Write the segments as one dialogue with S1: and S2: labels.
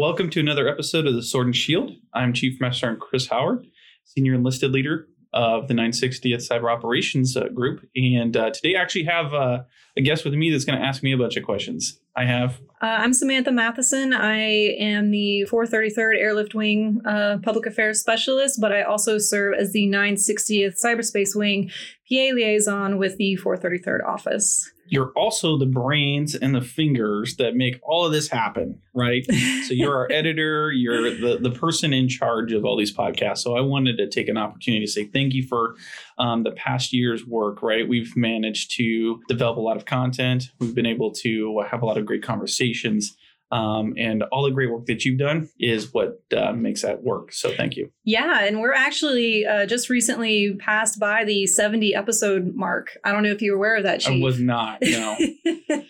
S1: Welcome to another episode of the Sword and Shield. I'm Chief Master Sergeant Chris Howard, Senior Enlisted Leader of the 960th Cyber Operations uh, Group. And uh, today I actually have uh, a guest with me that's going to ask me a bunch of questions. I have.
S2: Uh, I'm Samantha Matheson. I am the 433rd Airlift Wing uh, Public Affairs Specialist, but I also serve as the 960th Cyberspace Wing PA Liaison with the 433rd Office
S1: you're also the brains and the fingers that make all of this happen, right? so you're our editor, you're the, the person in charge of all these podcasts. So I wanted to take an opportunity to say thank you for um, the past year's work, right? We've managed to develop a lot of content, we've been able to have a lot of great conversations. Um, and all the great work that you've done is what uh, makes that work. So thank you.
S2: Yeah, and we're actually uh, just recently passed by the 70 episode mark. I don't know if you're aware of that, Chief.
S1: I was not. No.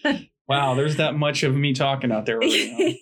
S1: Wow, there's that much of me talking out there. Right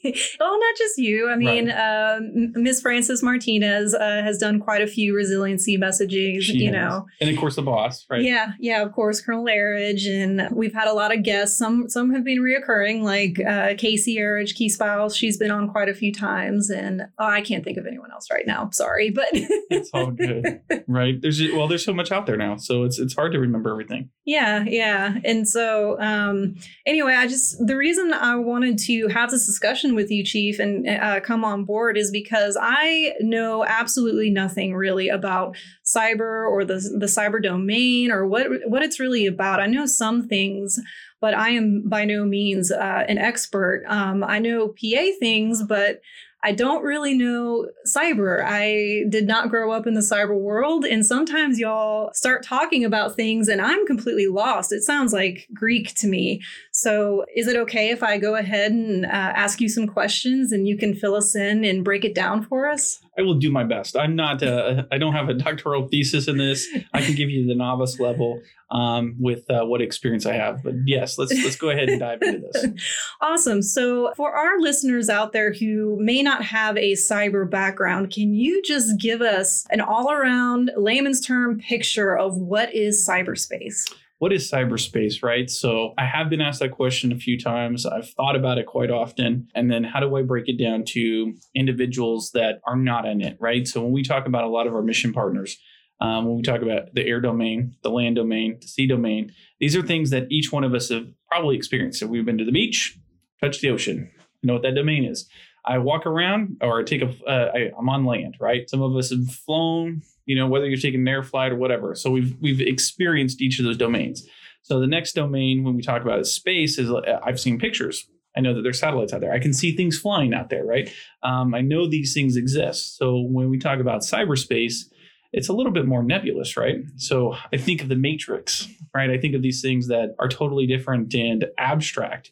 S2: well, not just you. I mean, right. Um, Miss Frances Martinez uh, has done quite a few resiliency messages. She you has. know,
S1: and of course the boss, right?
S2: Yeah, yeah. Of course, Colonel Arridge, and we've had a lot of guests. Some some have been reoccurring, like uh, Casey Arridge, Key Spouse. She's been on quite a few times, and oh, I can't think of anyone else right now. Sorry, but
S1: it's all good, right? There's well, there's so much out there now, so it's it's hard to remember everything.
S2: Yeah, yeah, and so um, anyway, I just the reason I wanted to have this discussion with you, Chief, and uh, come on board is because I know absolutely nothing really about cyber or the the cyber domain or what what it's really about. I know some things, but I am by no means uh, an expert. Um, I know PA things, but I don't really know cyber. I did not grow up in the cyber world. And sometimes y'all start talking about things and I'm completely lost. It sounds like Greek to me. So is it okay if I go ahead and uh, ask you some questions and you can fill us in and break it down for us?
S1: I will do my best. I'm not, uh, I don't have a doctoral thesis in this. I can give you the novice level um, with uh, what experience I have. But yes, let's let's go ahead and dive into this.
S2: awesome. So for our listeners out there who may not have a cyber background, can you just give us an all-around layman's term picture of what is cyberspace?
S1: What is cyberspace, right? So I have been asked that question a few times. I've thought about it quite often. And then how do I break it down to individuals that are not in it, right? So when we talk about a lot of our mission partners, um, when we talk about the air domain, the land domain, the sea domain, these are things that each one of us have probably experienced. So we've been to the beach, touched the ocean, you know what that domain is. I walk around or I take a, uh, I, I'm on land, right? Some of us have flown, you know, whether you're taking an air flight or whatever. So we've we've experienced each of those domains. So the next domain when we talk about is space is uh, I've seen pictures. I know that there's satellites out there. I can see things flying out there, right? Um, I know these things exist. So when we talk about cyberspace, it's a little bit more nebulous, right? So I think of the matrix, right? I think of these things that are totally different and abstract.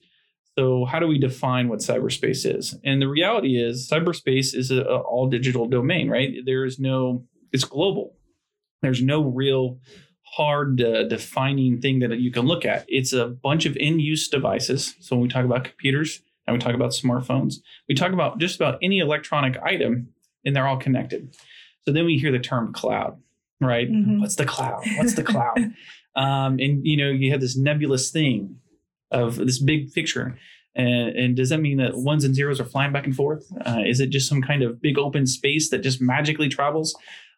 S1: So how do we define what cyberspace is? And the reality is cyberspace is an all digital domain, right? There is no, it's global. There's no real hard uh, defining thing that you can look at. It's a bunch of in use devices. So when we talk about computers and we talk about smartphones, we talk about just about any electronic item and they're all connected. So then we hear the term cloud, right? Mm-hmm. What's the cloud? What's the cloud? um, and you know, you have this nebulous thing of this big picture. And, and, does that mean that ones and zeros are flying back and forth? Uh, is it just some kind of big open space that just magically travels?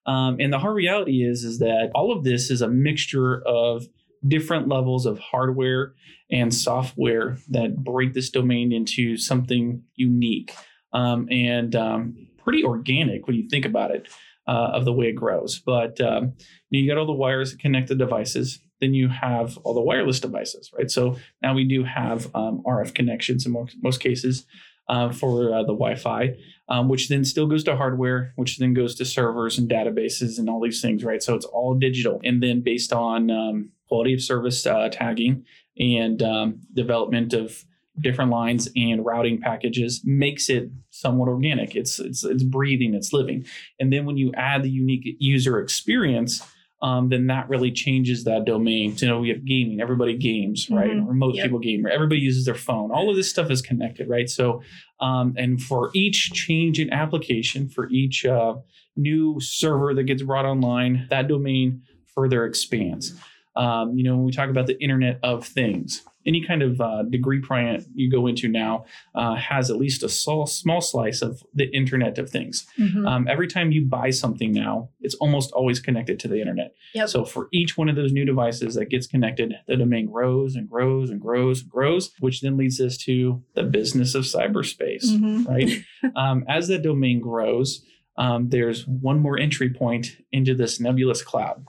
S1: Um, and the hard reality is, is that all of this is a mixture of different levels of hardware and software that break this domain into something unique um, and um, pretty organic when you think about it uh, of the way it grows. But um, you got all the wires that connect the devices. Then you have all the wireless devices, right? So now we do have um, RF connections in most, most cases uh, for uh, the Wi-Fi, um, which then still goes to hardware, which then goes to servers and databases and all these things, right? So it's all digital, and then based on um, quality of service uh, tagging and um, development of different lines and routing packages makes it somewhat organic. It's it's it's breathing, it's living. And then when you add the unique user experience, um, then that really changes that domain. So, you know, we have gaming, everybody games, right?
S2: Mhm.
S1: Or most
S2: Yep.
S1: people game, everybody uses their phone. All of this stuff is connected, right? So, um, and for each change in application, for each uh, new server that gets brought online, that domain further expands. Um, you know, when we talk about the Internet of Things, any kind of uh, degree program you go into now uh, has at least a small, small slice of the Internet of Things.
S2: Mhm.
S1: Um, every time you buy something now, it's almost always connected to the internet.
S2: Yep.
S1: So for each one of those new devices that gets connected, the domain grows and grows and grows and grows, which then leads us to the business of cyberspace,
S2: Mhm.
S1: right? um, as the domain grows, um, there's one more entry point into this nebulous cloud.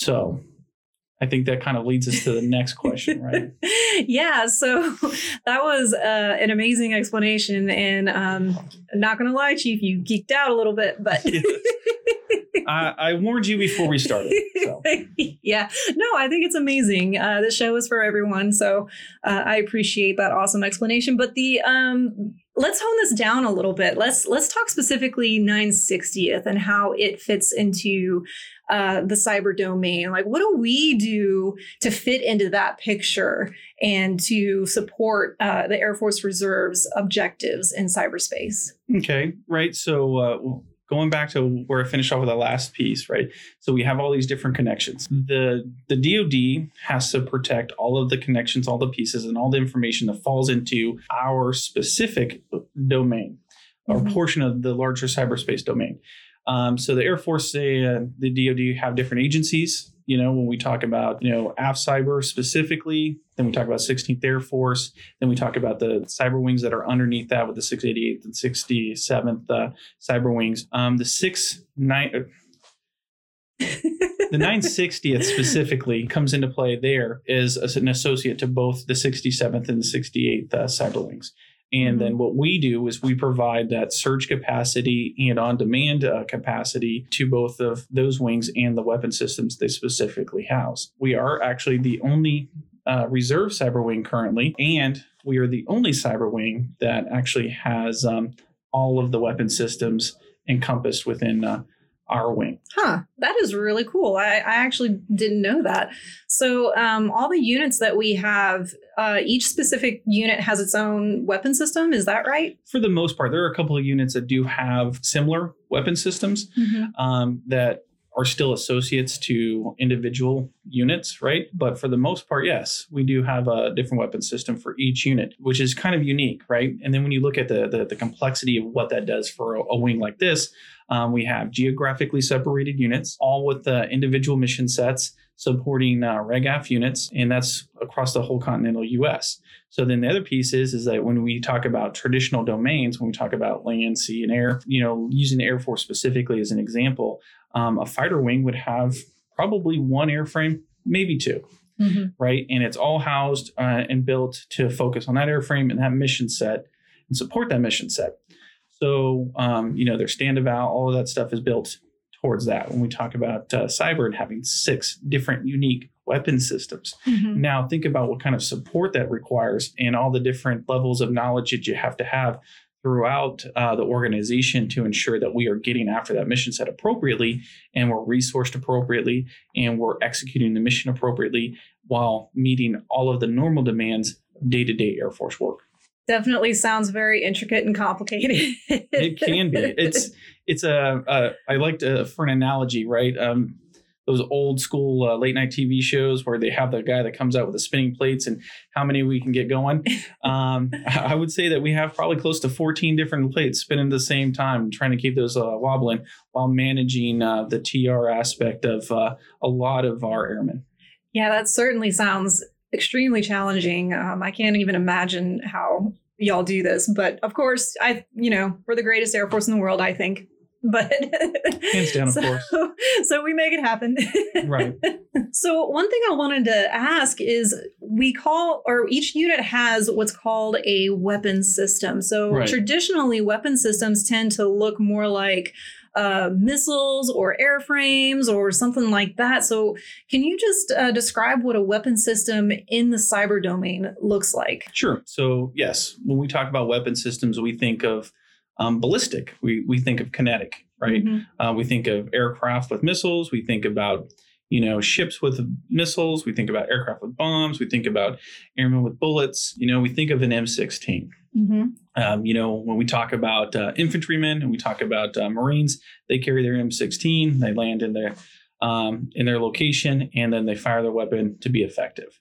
S1: So I think that kind of leads us to the next question, right?
S2: yeah, so that was uh, an amazing explanation, and um, not gonna lie, Chief, you geeked out a little bit, but
S1: I, I warned you before we started. So.
S2: yeah, no, I think it's amazing. Uh, the show is for everyone, so uh, I appreciate that awesome explanation. But the um, let's hone this down a little bit. Let's let's talk specifically 960th and how it fits into uh, the cyber domain. Like, what do we do to fit into that picture and to support uh, the Air Force Reserve's objectives in cyberspace?
S1: Okay, right. So uh, going back to where I finished off with the last piece, right? So we have all these different connections. The the DoD has to protect all of the connections, all the pieces, and all the information that falls into our specific domain or
S2: Mhm.
S1: portion of the larger cyberspace domain. Um, so the Air Force, say, uh, the DoD have different agencies. You know, when we talk about you know AF Cyber specifically, then we talk about 16th Air Force. Then we talk about the cyber wings that are underneath that with the 688th and 67th uh, cyber wings. Um, the six nine. uh, the 960th specifically comes into play there is as an associate to both the 67th and the 68th uh, cyber wings. And then what we do is we provide that surge capacity and on demand uh, capacity to both of those wings and the weapon systems they specifically house. We are actually the only uh, reserve cyber wing currently, and we are the only cyber wing that actually has um, all of the weapon systems encompassed within uh, our wing.
S2: Huh, that is really cool. I, I actually didn't know that. So, um, all the units that we have, uh, each specific unit has its own weapon system. Is that right?
S1: For the most part, there are a couple of units that do have similar weapon systems um, that are still associates to individual units, right? But for the most part, yes, we do have a different weapon system for each unit, which is kind of unique, right? And then when you look at the the, the complexity of what that does for a, a wing like this, um, we have geographically separated units, all with the individual mission sets supporting uh, RegAF units, and that's across the whole continental U.S. So then the other piece is is that when we talk about traditional domains, when we talk about land, sea, and air, you know, using the Air Force specifically as an example, um, a fighter wing would have probably one airframe, maybe two, right? And it's all housed uh, and built to focus on that airframe and that mission set and support that mission set. So, um, you know, their stand about all of that stuff is built towards that. When we talk about uh, cyber and having six different unique weapon systems,
S2: Mhm.
S1: now think about what kind of support that requires and all the different levels of knowledge that you have to have throughout uh, the organization to ensure that we are getting after that mission set appropriately and we're resourced appropriately and we're executing the mission appropriately while meeting all of the normal demands of day-to-day Air Force work.
S2: Definitely sounds very intricate and complicated.
S1: It can be. It's it's a, a I like to for an analogy, right? Um, those old school uh, late night TV shows where they have the guy that comes out with the spinning plates and how many we can get going. Um, I I would say that we have probably close to 14 different plates spinning at the same time, trying to keep those uh, wobbling while managing uh, the TR aspect of uh, a lot of our airmen.
S2: yeah, that certainly sounds extremely challenging. Um, I can't even imagine how y'all do this, but of course, I, you know, we're the greatest Air Force in the world, I think. but
S1: Hands down, of
S2: so,
S1: course.
S2: So we make it happen.
S1: Right.
S2: So one thing I wanted to ask is we call or each unit has what's called a weapon system. So
S1: Right.
S2: traditionally weapon systems tend to look more like uh, missiles or airframes or something like that. So can you just uh, describe what a weapon system in the cyber domain looks like?
S1: Sure. So yes, when we talk about weapon systems, we think of um, ballistic. We we think of kinetic, right?
S2: Mhm.
S1: Uh, we think of aircraft with missiles. We think about you know ships with missiles. We think about aircraft with bombs. We think about airmen with bullets. You know, we think of an M16.
S2: Mhm.
S1: Um, you know, when we talk about uh, infantrymen and we talk about uh, Marines, they carry their M16. They land in their um, in their location, and then they fire their weapon to be effective.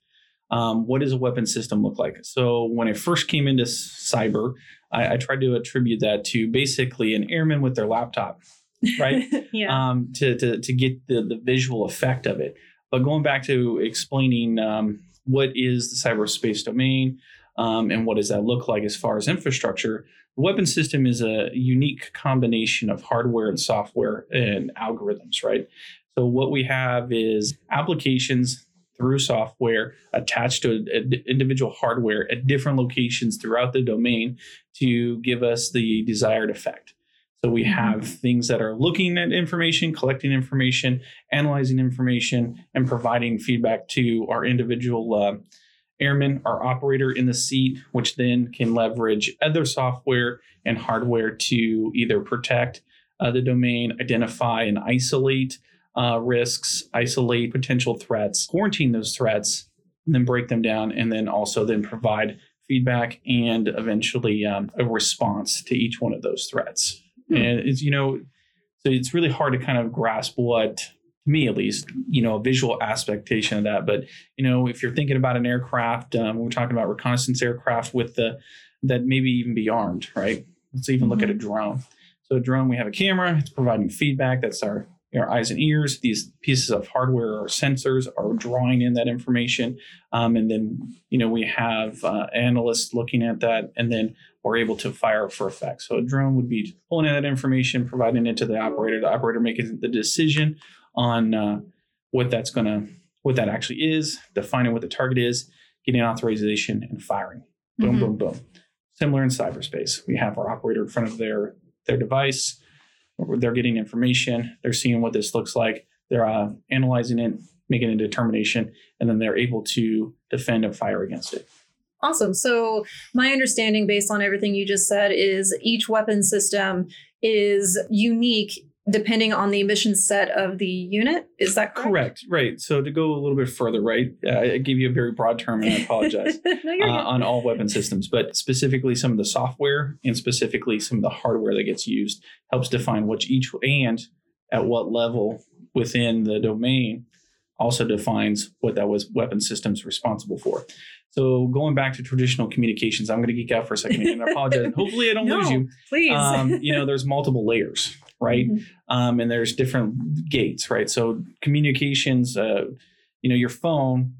S1: Um, what does a weapon system look like? So when I first came into cyber, I, I tried to attribute that to basically an airman with their laptop, right?
S2: yeah.
S1: um, to, to, to get the, the visual effect of it. But going back to explaining um, what is the cyberspace domain um, and what does that look like as far as infrastructure, the weapon system is a unique combination of hardware and software and algorithms, right? So what we have is applications through software attached to individual hardware at different locations throughout the domain to give us the desired effect. So we
S2: Mhm.
S1: have things that are looking at information, collecting information, analyzing information, and providing feedback to our individual uh, airman, our operator in the seat, which then can leverage other software and hardware to either protect uh, the domain, identify and isolate uh, risks, isolate potential threats, quarantine those threats, and then break them down, and then also then provide feedback and eventually um, a response to each one of those threats.
S2: Hmm.
S1: And it's you know, so it's really hard to kind of grasp what, me at least, you know, a visual aspectation of that. But you know, if you're thinking about an aircraft, um, we're talking about reconnaissance aircraft with the that maybe even be armed, right? Let's even look at a drone. So a drone, we have a camera, it's providing feedback. That's our our eyes and ears. These pieces of hardware or sensors are drawing in that information, um, and then you know we have uh, analysts looking at that, and then we're able to fire for effect. So a drone would be pulling in that information, providing it to the operator. The operator making the decision on uh, what that's going to, what that actually is, defining what the target is, getting authorization, and firing. Boom,
S2: Mhm.
S1: boom, boom. Similar in cyberspace, we have our operator in front of their their device. They're getting information. They're seeing what this looks like. They're uh, analyzing it, making a determination, and then they're able to defend and fire against it.
S2: Awesome. So, my understanding, based on everything you just said, is each weapon system is unique depending on the mission set of the unit. Is that correct?
S1: Correct. Right. So to go a little bit further, right? Uh, I gave you a very broad term, and I apologize.
S2: no,
S1: uh, on all weapon systems, but specifically some of the software and specifically some of the hardware that gets used helps define which each and at what level within the domain also defines what that was weapon systems responsible for. So going back to traditional communications, I'm going to geek out for a second and I apologize. Hopefully I don't lose you.
S2: Please.
S1: Um, you know, there's multiple layers, right?
S2: Mhm.
S1: um, and there's different gates, right? So communications, uh, you know, your phone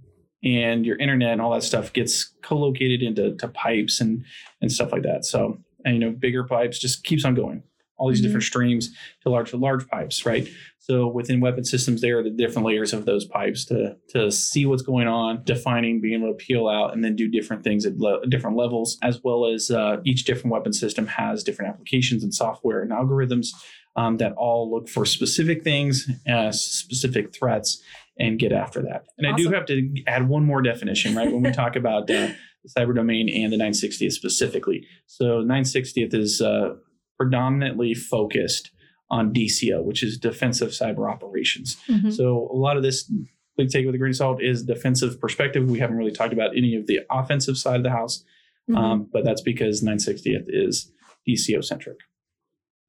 S1: and your internet and all that stuff gets co-located into to pipes and and stuff like that. So and you know, bigger pipes just keeps on going. All these
S2: Mhm.
S1: different streams to large to large pipes, right? So within weapon systems, there are the different layers of those pipes to to see what's going on, defining, being able to peel out, and then do different things at le- different levels, as well as uh, each different weapon system has different applications and software and algorithms um, that all look for specific things, uh, specific threats, and get after that. And I do have to add one more definition, right? When we talk about uh, the cyber domain and the 960th specifically. So 960th is uh, predominantly focused on DCO, which is defensive cyber operations.
S2: Mhm.
S1: So a lot of this, please take it with a grain of salt, is defensive perspective. We haven't really talked about any of the offensive side of the house,
S2: Mhm.
S1: um, but that's because 960th is DCO centric.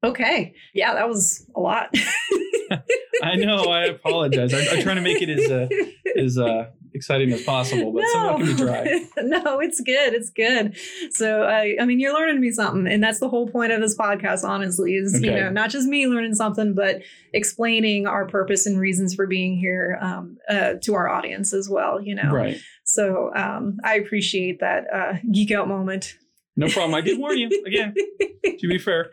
S2: Okay. Yeah, that was a lot.
S1: I know. I apologize. I, I'm trying to make it as uh, as uh, exciting as possible, but some of it can be dry.
S2: no, it's good. It's good. So, I, I mean, you're learning me something, and that's the whole point of this podcast. Honestly, is you know not just me learning something, but explaining our purpose and reasons for being here um, uh, to our audience as well. You know,
S1: Right.
S2: so um, I appreciate that uh, geek out moment.
S1: No problem. I did warn you again. to be fair.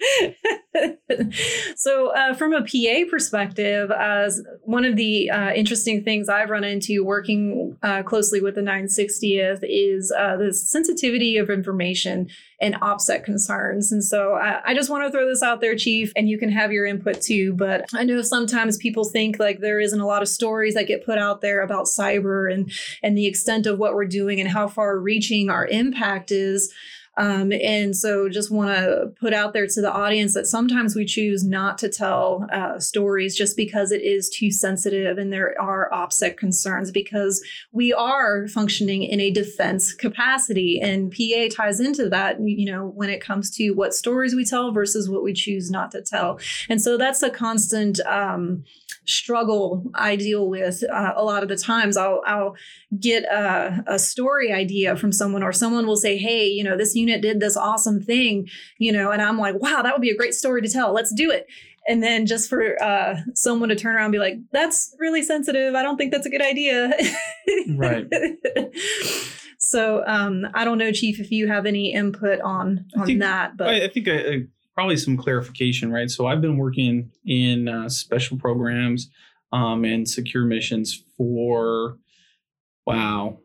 S2: so, uh, from a PA perspective, uh, one of the uh, interesting things I've run into working uh, closely with the 960th is uh, the sensitivity of information and OPSEC concerns. And so, I, I just want to throw this out there, Chief, and you can have your input too. But I know sometimes people think like there isn't a lot of stories that get put out there about cyber and and the extent of what we're doing and how far reaching our impact is. Um, and so just want to put out there to the audience that sometimes we choose not to tell uh, stories just because it is too sensitive and there are OPSEC concerns because we are functioning in a defense capacity. And PA ties into that, you know, when it comes to what stories we tell versus what we choose not to tell. And so that's a constant. Um, struggle I deal with uh, a lot of the times. I'll I'll get a, a story idea from someone, or someone will say, "Hey, you know, this unit did this awesome thing," you know, and I'm like, "Wow, that would be a great story to tell. Let's do it." And then just for uh, someone to turn around and be like, "That's really sensitive. I don't think that's a good idea."
S1: Right.
S2: so um, I don't know, Chief, if you have any input on on
S1: think,
S2: that, but
S1: I, I think I, I probably some clarification, right? So I've been working in uh, special programs um, and secure missions for wow,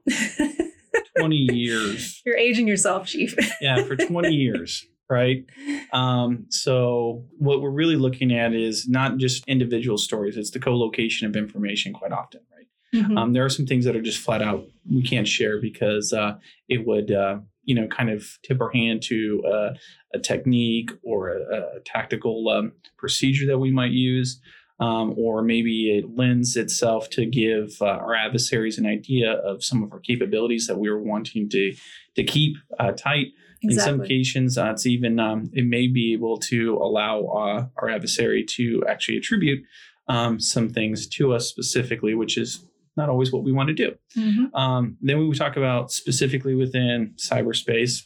S1: twenty years.
S2: You're aging yourself, Chief.
S1: yeah, for twenty years, right? Um, so what we're really looking at is not just individual stories; it's the co-location of information quite often, right? Mm-hmm. Um, there are some things that are just flat out we can't share because uh, it would uh, you know, kind of tip our hand to uh, a technique or a, a tactical um, procedure that we might use, um, or maybe it lends itself to give uh, our adversaries an idea of some of our capabilities that we are wanting to to keep uh, tight. Exactly. In some occasions, uh, it's even um, it may be able to allow uh, our adversary to actually attribute um, some things to us specifically, which is not always what we want to do. Mm-hmm. Um, then we talk about specifically within cyberspace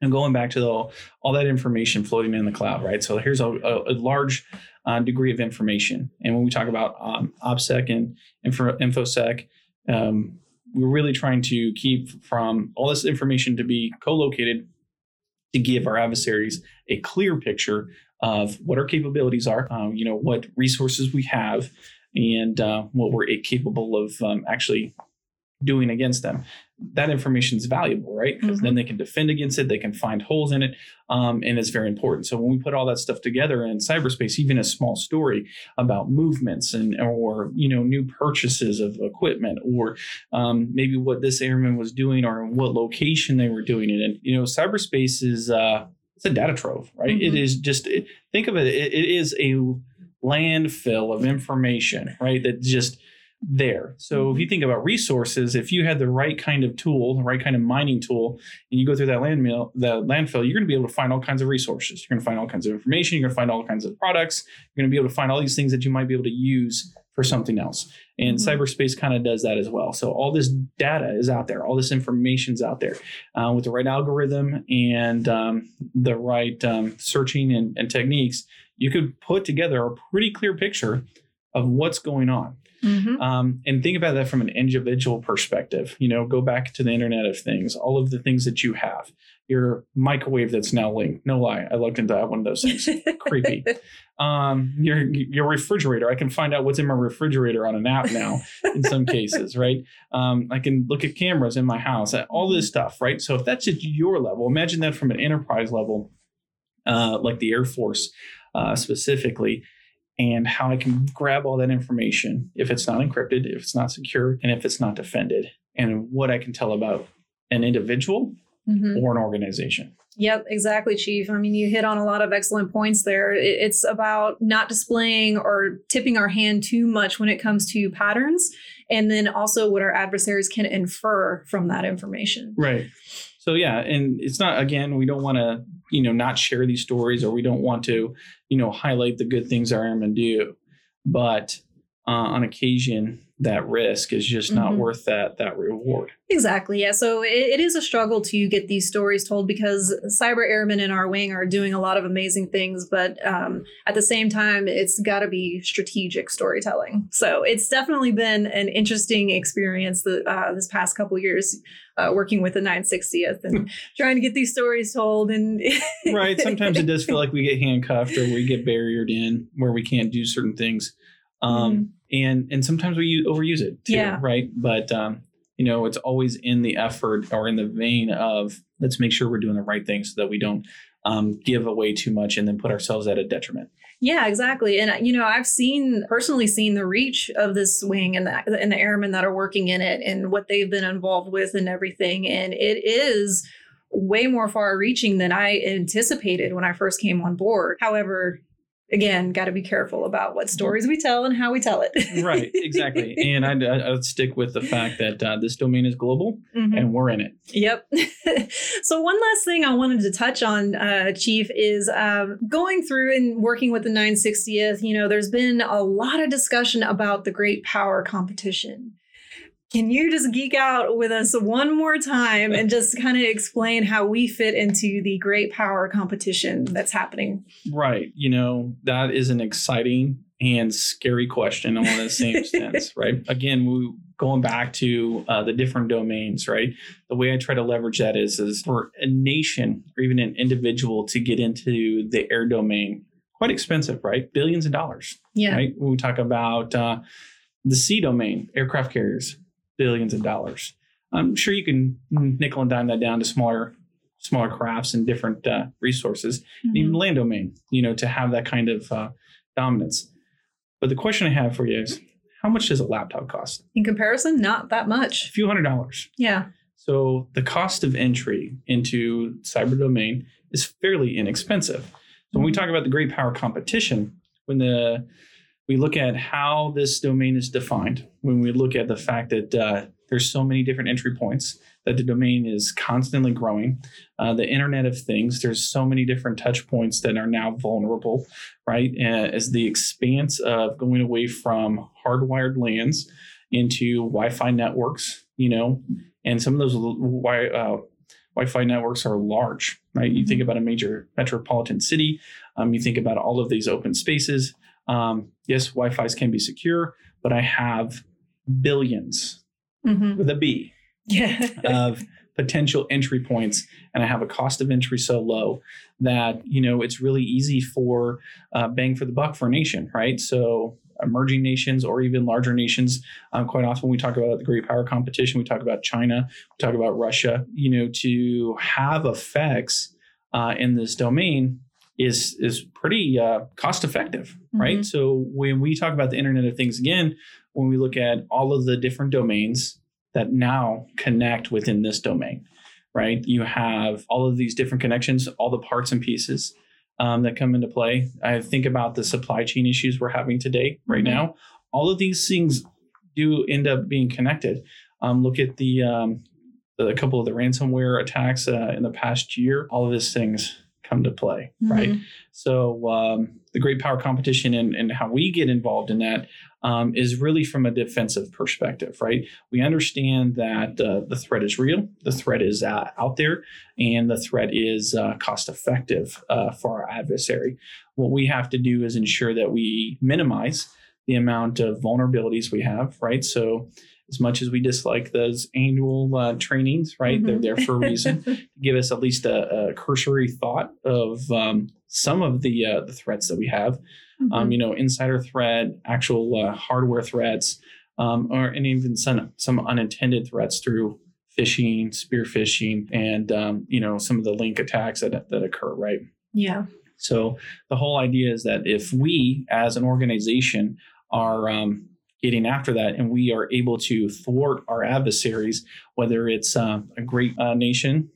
S1: and going back to the, all that information floating in the cloud, right? So here's a, a, a large uh, degree of information. And when we talk about um, OPSEC and info, InfoSec, um, we're really trying to keep from all this information to be co-located to give our adversaries a clear picture of what our capabilities are, um, you know, what resources we have, and uh, what we're capable of um, actually doing against them. That information is valuable, right? Because mm-hmm. then they can defend against it, they can find holes in it, um, and it's very important. So when we put all that stuff together in cyberspace, even a small story about movements and or you know new purchases of equipment, or um, maybe what this airman was doing or what location they were doing it in, you know, cyberspace is uh, it's a data trove, right? Mm-hmm. It is just think of it, it, it is a landfill of information, right? That just there. So mm-hmm. if you think about resources, if you had the right kind of tool, the right kind of mining tool, and you go through that landfill, the landfill, you're going to be able to find all kinds of resources. You're going to find all kinds of information. You're going to find all kinds of products. You're going to be able to find all these things that you might be able to use for something else. And mm-hmm. cyberspace kind of does that as well. So all this data is out there, all this information is out there uh, with the right algorithm and um, the right um, searching and, and techniques you could put together a pretty clear picture of what's going on. Mm-hmm. Um, and think about that from an individual perspective. You know, go back to the Internet of Things, all of the things that you have. Your microwave that's now linked. No lie, I looked into that one of those things. Creepy. Um, your your refrigerator. I can find out what's in my refrigerator on an app now. in some cases, right? Um, I can look at cameras in my house. All this stuff, right? So if that's at your level, imagine that from an enterprise level, uh, like the Air Force uh, specifically and how I can grab all that information if it's not encrypted, if it's not secure, and if it's not defended, and what I can tell about an individual mm-hmm. or an organization.
S2: Yep, exactly, Chief. I mean, you hit on a lot of excellent points there. It's about not displaying or tipping our hand too much when it comes to patterns, and then also what our adversaries can infer from that information.
S1: Right. So yeah, and it's not again, we don't want to, you know, not share these stories or we don't want to, you know, highlight the good things our airmen do. But uh, on occasion that risk is just not
S2: Mhm.
S1: worth that that reward.
S2: Exactly. Yeah. So it, it is a struggle to get these stories told because cyber airmen in our wing are doing a lot of amazing things, but um, at the same time, it's got to be strategic storytelling. So it's definitely been an interesting experience the, uh, this past couple years uh, working with the 960th and trying to get these stories told. And
S1: right. Sometimes it does feel like we get handcuffed or we get barriered in where we can't do certain things. Um, and and sometimes we overuse it too,
S2: Yeah.
S1: right? But um, you know, it's always in the effort or in the vein of let's make sure we're doing the right thing so that we don't um, give away too much and then put ourselves at a detriment.
S2: Yeah, exactly. And you know, I've seen personally seen the reach of this wing and the and the airmen that are working in it and what they've been involved with and everything. And it is way more far reaching than I anticipated when I first came on board. However, again, got to be careful about what stories we tell and how we tell it.
S1: right, exactly. And I'd, I'd stick with the fact that uh, this domain is global
S2: Mhm.
S1: and we're in it.
S2: Yep. so one last thing I wanted to touch on, uh, Chief, is um, going through and working with the 960th. You know, there's been a lot of discussion about the Great Power Competition. Can you just geek out with us one more time and just kind of explain how we fit into the Great Power Competition that's happening?
S1: Right. You know, that is an exciting and scary question all in the same sense, right? Again, we going back to uh, the different domains, right? The way I try to leverage that is is for a nation or even an individual to get into the air domain, quite expensive, right? Billions of dollars,
S2: Yeah.
S1: right? When we talk about uh, the sea domain, aircraft carriers, billions of dollars. I'm sure you can nickel and dime that down to smaller smaller crafts and different uh, resources even
S2: Mhm.
S1: land domain, you know, to have that kind of uh, dominance. But the question I have for you is, how much does a laptop cost?
S2: In comparison, not that much.
S1: A few hundred dollars.
S2: Yeah.
S1: So the cost of entry into cyber domain is fairly inexpensive. So when we talk about the great power competition, when the we look at how this domain is defined, when we look at the fact that uh, there's so many different entry points, that the domain is constantly growing, uh, the Internet of Things, there's so many different touch points that are now vulnerable, right? Uh, as the expanse of going away from hardwired lands into Wi-Fi networks, you know, and some of those wi- uh, Wi-Fi networks are large, right? You think about a major metropolitan city, um, you think about all of these open spaces. Um, yes, Wi-Fi's can be secure, but I have billions
S2: Mhm.
S1: with a B
S2: Yeah.
S1: of potential entry points, and I have a cost of entry so low that you know it's really easy for uh, bang for the buck for a nation, right? So emerging nations or even larger nations. Um, quite often, when we talk about the great power competition, we talk about China, we talk about Russia. You know, to have effects uh, in this domain is is pretty uh, cost effective, right? So when we talk about the Internet of Things again, when we look at all of the different domains that now connect within this domain, right? You have all of these different connections, all the parts and pieces um, that come into play. I think about the supply chain issues we're having today, right
S2: Mhm.
S1: now. All of these things do end up being connected. Um, look at the um, a couple of the ransomware attacks uh, in the past year. All of these things come to play, right?
S2: Mhm.
S1: So um, the great power competition and, and how we get involved in that um, is really from a defensive perspective, right? We understand that uh, the threat is real, the threat is uh, out there, and the threat is uh, cost effective uh, for our adversary. What we have to do is ensure that we minimize the amount of vulnerabilities we have, right? So as much as we dislike those annual uh, trainings, right? They're
S2: Mhm.
S1: there for a reason to give us at least a, a cursory thought of um, some of the uh, the threats that we have. Um, you know, insider threat, actual uh, hardware threats, um, or and even some some unintended threats through phishing, spear phishing, and um, you know some of the link attacks that that occur. Right.
S2: yeah.
S1: So the whole idea is that if we, as an organization, are um, getting after that, and we are able to thwart our adversaries, whether it's uh, a great uh, nation,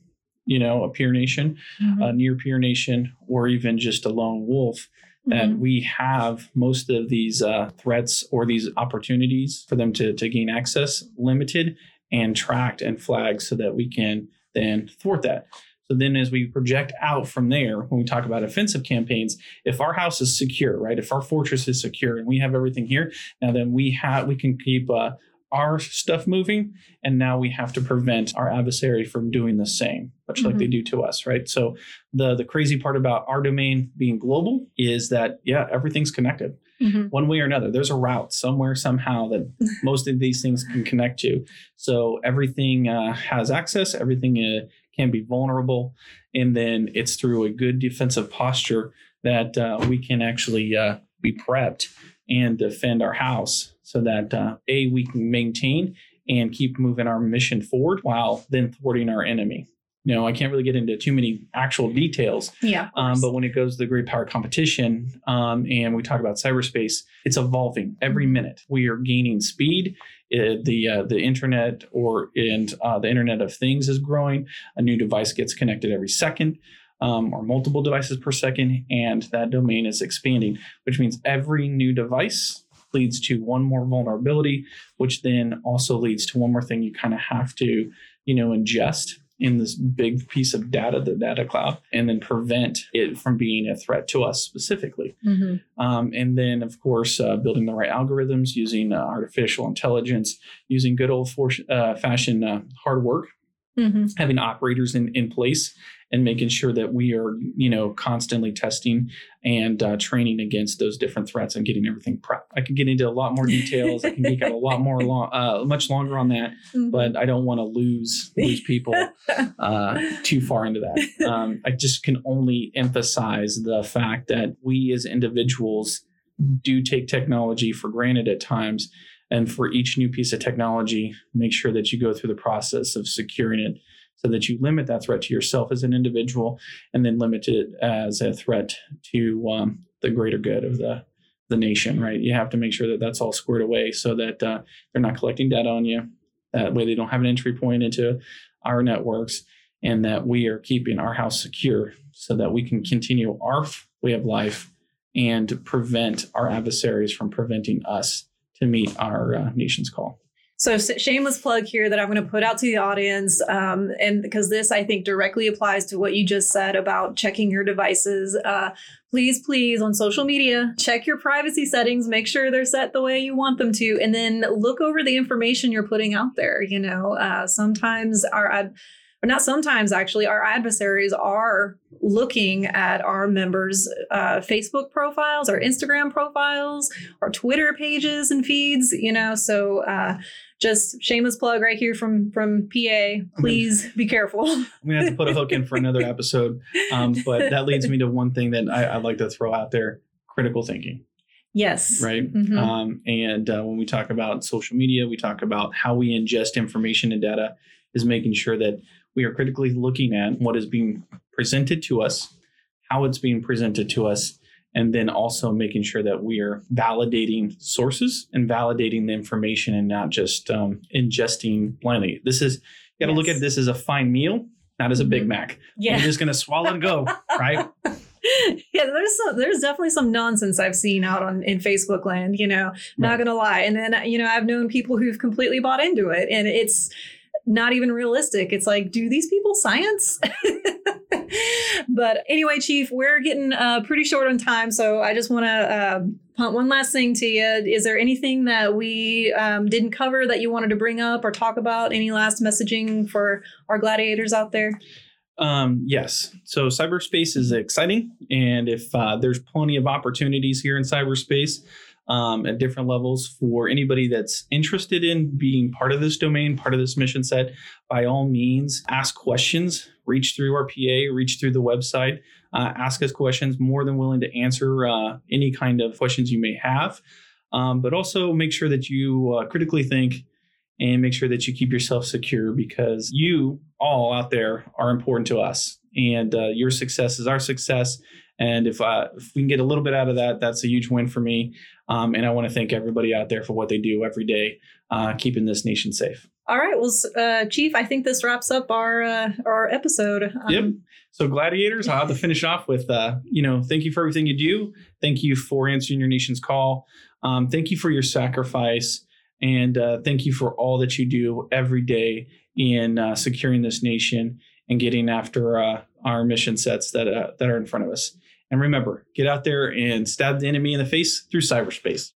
S1: you know, a peer nation,
S2: Mhm.
S1: a near peer nation, or even just a lone wolf, that
S2: Mhm.
S1: we have most of these uh, threats or these opportunities for them to, to gain access limited and tracked and flagged so that we can then thwart that. So then, as we project out from there, when we talk about offensive campaigns, if our house is secure, right, if our fortress is secure and we have everything here, now then we have we can keep uh, our stuff moving, and now we have to prevent our adversary from doing the same, much mm-hmm. like they do to us, right? So the the crazy part about our domain being global is that yeah, everything's connected. Mm-hmm. One way or another, there's a route somewhere, somehow that most of these things can connect to. So everything uh, has access, everything uh, can be vulnerable, and then it's through a good defensive posture that uh, we can actually uh, be prepped and defend our house so that uh, a we can maintain and keep moving our mission forward while then thwarting our enemy. You know, I can't really get into too many actual details.
S2: Yeah.
S1: Um, but when it goes to the great power competition, um, and we talk about cyberspace, it's evolving every mm-hmm. minute. We are gaining speed. Uh, the uh, the internet or and uh, the Internet of Things is growing. A new device gets connected every second. Um, or multiple devices per second, and that domain is expanding, which means every new device leads to one more vulnerability, which then also leads to one more thing you kind of have to, you know, ingest in this big piece of data, the data cloud, and then prevent it from being a threat to us specifically. Mm-hmm. Um, and then, of course, uh, building the right algorithms, using uh, artificial intelligence, using good old for, uh, fashioned uh, hard work, mm-hmm. having operators in, in place and making sure that we are, you know, constantly testing and uh, training against those different threats and getting everything prepped. I could get into a lot more details. I can geek out a lot more, long, uh, much longer on that, mm-hmm. but I don't want to lose lose people uh, too far into that. Um, I just can only emphasize the fact that we as individuals do take technology for granted at times. And for each new piece of technology, make sure that you go through the process of securing it so that you limit that threat to yourself as an individual and then limit it as a threat to um, the greater good of the the nation right? You have to make sure that that's all squared away so that uh, they're not collecting data on you. That way they don't have an entry point into our networks and that we are keeping our house secure so that we can continue our way of life and prevent our adversaries from preventing us to meet our uh, nation's call
S2: so shameless plug here that I'm going to put out to the audience, um, and because this I think directly applies to what you just said about checking your devices. Uh, please, please, on social media, check your privacy settings, make sure they're set the way you want them to, and then look over the information you're putting out there. You know, uh, sometimes our ad- or not sometimes actually our adversaries are looking at our members uh, facebook profiles our instagram profiles our twitter pages and feeds you know so uh, just shameless plug right here from from PA. Please be careful.
S1: I'm gonna have to put a hook in for another episode, um, but that leads me to one thing that I, would like to throw out there: critical thinking.
S2: Yes.
S1: Right. Mm-hmm. Um, and uh, when we talk about social media, we talk about how we ingest information and data. Is making sure that we are critically looking at what is being presented to us, how it's being presented to us, and then also making sure that we are validating sources and validating the information and not just um, ingesting blindly. This is you got to yes. look at this as a fine meal, not as a Big mm-hmm. Mac. Yeah, you're just gonna swallow and go, right?
S2: yeah, there's some, there's definitely some nonsense I've seen out on in Facebook land. You know, not right. gonna lie, and then you know I've known people who've completely bought into it, and it's not even realistic. It's like, do these people science? but anyway, Chief, we're getting uh, pretty short on time, so I just want to uh, punt one last thing to you. Is there anything that we um, didn't cover that you wanted to bring up or talk about? Any last messaging for our gladiators out there?
S1: Um, yes. So cyberspace is exciting, and if uh, there's plenty of opportunities here in cyberspace um, at different levels for anybody that's interested in being part of this domain, part of this mission set. By all means, ask questions, reach through our PA, reach through the website, uh, ask us questions. More than willing to answer uh, any kind of questions you may have. Um, but also make sure that you uh, critically think and make sure that you keep yourself secure because you all out there are important to us and uh, your success is our success and if, uh, if we can get a little bit out of that, that's a huge win for me. Um, and I want to thank everybody out there for what they do every day, uh, keeping this nation safe.
S2: All right, well, uh, Chief, I think this wraps up our uh, our episode. Um,
S1: yep. So, gladiators, I'll have to finish off with, uh, you know, thank you for everything you do. Thank you for answering your nation's call. Um, thank you for your sacrifice, and uh, thank you for all that you do every day in uh, securing this nation and getting after uh, our mission sets that uh, that are in front of us. And remember, get out there and stab the enemy in the face through cyberspace.